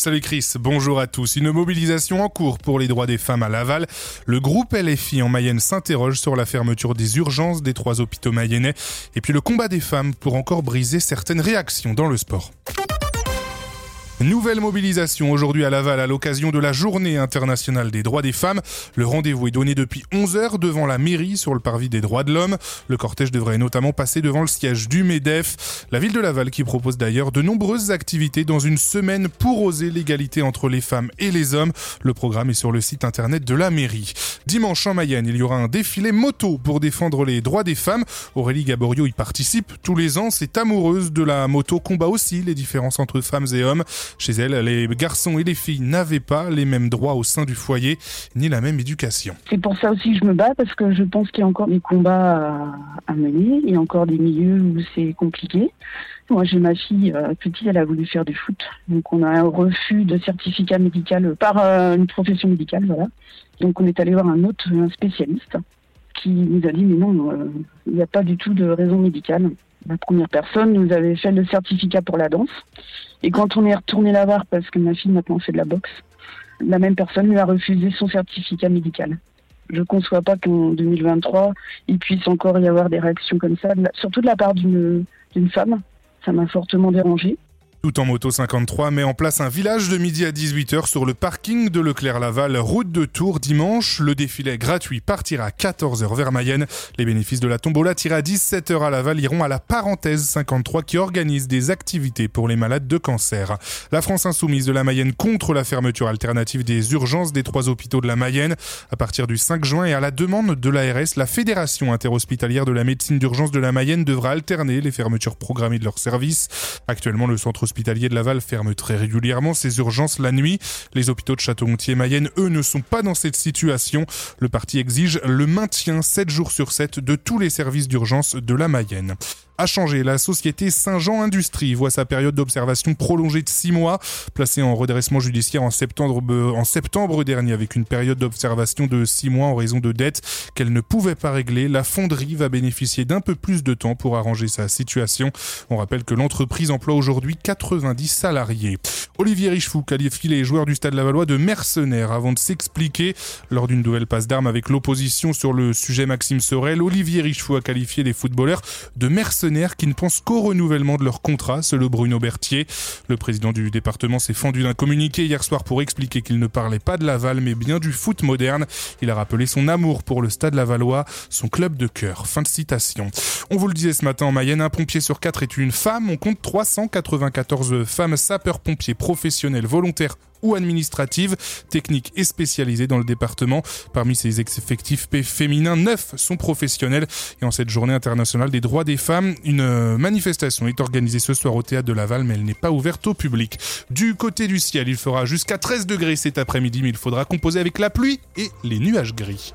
Salut Chris, bonjour à tous. Une mobilisation en cours pour les droits des femmes à Laval. Le groupe LFI en Mayenne s'interroge sur la fermeture des urgences des trois hôpitaux mayennais et puis le combat des femmes pour encore briser certaines réactions dans le sport. Nouvelle mobilisation aujourd'hui à Laval à l'occasion de la journée internationale des droits des femmes. Le rendez-vous est donné depuis 11 heures devant la mairie sur le parvis des droits de l'homme. Le cortège devrait notamment passer devant le siège du MEDEF. La ville de Laval qui propose d'ailleurs de nombreuses activités dans une semaine pour oser l'égalité entre les femmes et les hommes. Le programme est sur le site internet de la mairie. Dimanche en Mayenne, il y aura un défilé moto pour défendre les droits des femmes. Aurélie Gaborio y participe tous les ans. C'est amoureuse de la moto, combat aussi les différences entre femmes et hommes. Chez elle, les garçons et les filles n'avaient pas les mêmes droits au sein du foyer, ni la même éducation. C'est pour ça aussi que je me bats, parce que je pense qu'il y a encore des combats à, mener, il y a encore des milieux où c'est compliqué. Moi, j'ai ma fille euh, petite, elle a voulu faire du foot. Donc, on a un refus de certificat médical par euh, une profession médicale, voilà. Donc, on est allé voir un autre un spécialiste qui nous a dit, mais non, euh, il n'y a pas du tout de raison médicale. La première personne nous avait fait le certificat pour la danse. Et quand on est retourné la voir, parce que ma fille maintenant fait de la boxe, la même personne lui a refusé son certificat médical. Je ne conçois pas qu'en 2023, il puisse encore y avoir des réactions comme ça, surtout de la part d'une femme. Ça m'a fortement dérangée. Tout en moto 53 met en place un village de midi à 18h sur le parking de Leclerc-Laval, route de Tours dimanche. Le défilé gratuit partira à 14h vers Mayenne. Les bénéfices de la tombola tirés à 17h à Laval iront à la parenthèse 53 qui organise des activités pour les malades de cancer. La France insoumise de la Mayenne contre la fermeture alternative des urgences des trois hôpitaux de la Mayenne. À partir du 5 juin et à la demande de l'ARS, la Fédération interhospitalière de la médecine d'urgence de la Mayenne devra alterner les fermetures programmées de leurs services. Actuellement, le centre hospitalier de Laval ferme très régulièrement ses urgences la nuit. Les hôpitaux de Château-Gontier et Mayenne, eux, ne sont pas dans cette situation. Le parti exige le maintien 7 jours sur 7 de tous les services d'urgence de la Mayenne a changé. La société Saint-Jean Industrie voit sa période d'observation prolongée de 6 mois, placée en redressement judiciaire en septembre, euh, en septembre dernier avec une période d'observation de 6 mois en raison de dettes qu'elle ne pouvait pas régler. La fonderie va bénéficier d'un peu plus de temps pour arranger sa situation. On rappelle que l'entreprise emploie aujourd'hui 90 salariés. Olivier Richefou qualifie les joueurs du Stade Lavallois de mercenaires avant de s'expliquer lors d'une nouvelle passe d'armes avec l'opposition sur le sujet Maxime Sorel. Olivier Richefou a qualifié les footballeurs de mercenaires qui ne pensent qu'au renouvellement de leur contrat, selon Bruno Berthier. Le président du département s'est fendu d'un communiqué hier soir pour expliquer qu'il ne parlait pas de Laval mais bien du foot moderne. Il a rappelé son amour pour le Stade Lavallois, son club de cœur. Fin de citation. On vous le disait ce matin en Mayenne, un pompier sur quatre est une femme. On compte 394 femmes sapeurs-pompiers professionnelles, volontaires ou administratives, techniques et spécialisées dans le département. Parmi ces effectifs féminins, 9 sont professionnels. Et en cette journée internationale des droits des femmes, une euh, manifestation est organisée ce soir au théâtre de Laval, mais elle n'est pas ouverte au public. Du côté du ciel, il fera jusqu'à 13 degrés cet après-midi, mais il faudra composer avec la pluie et les nuages gris.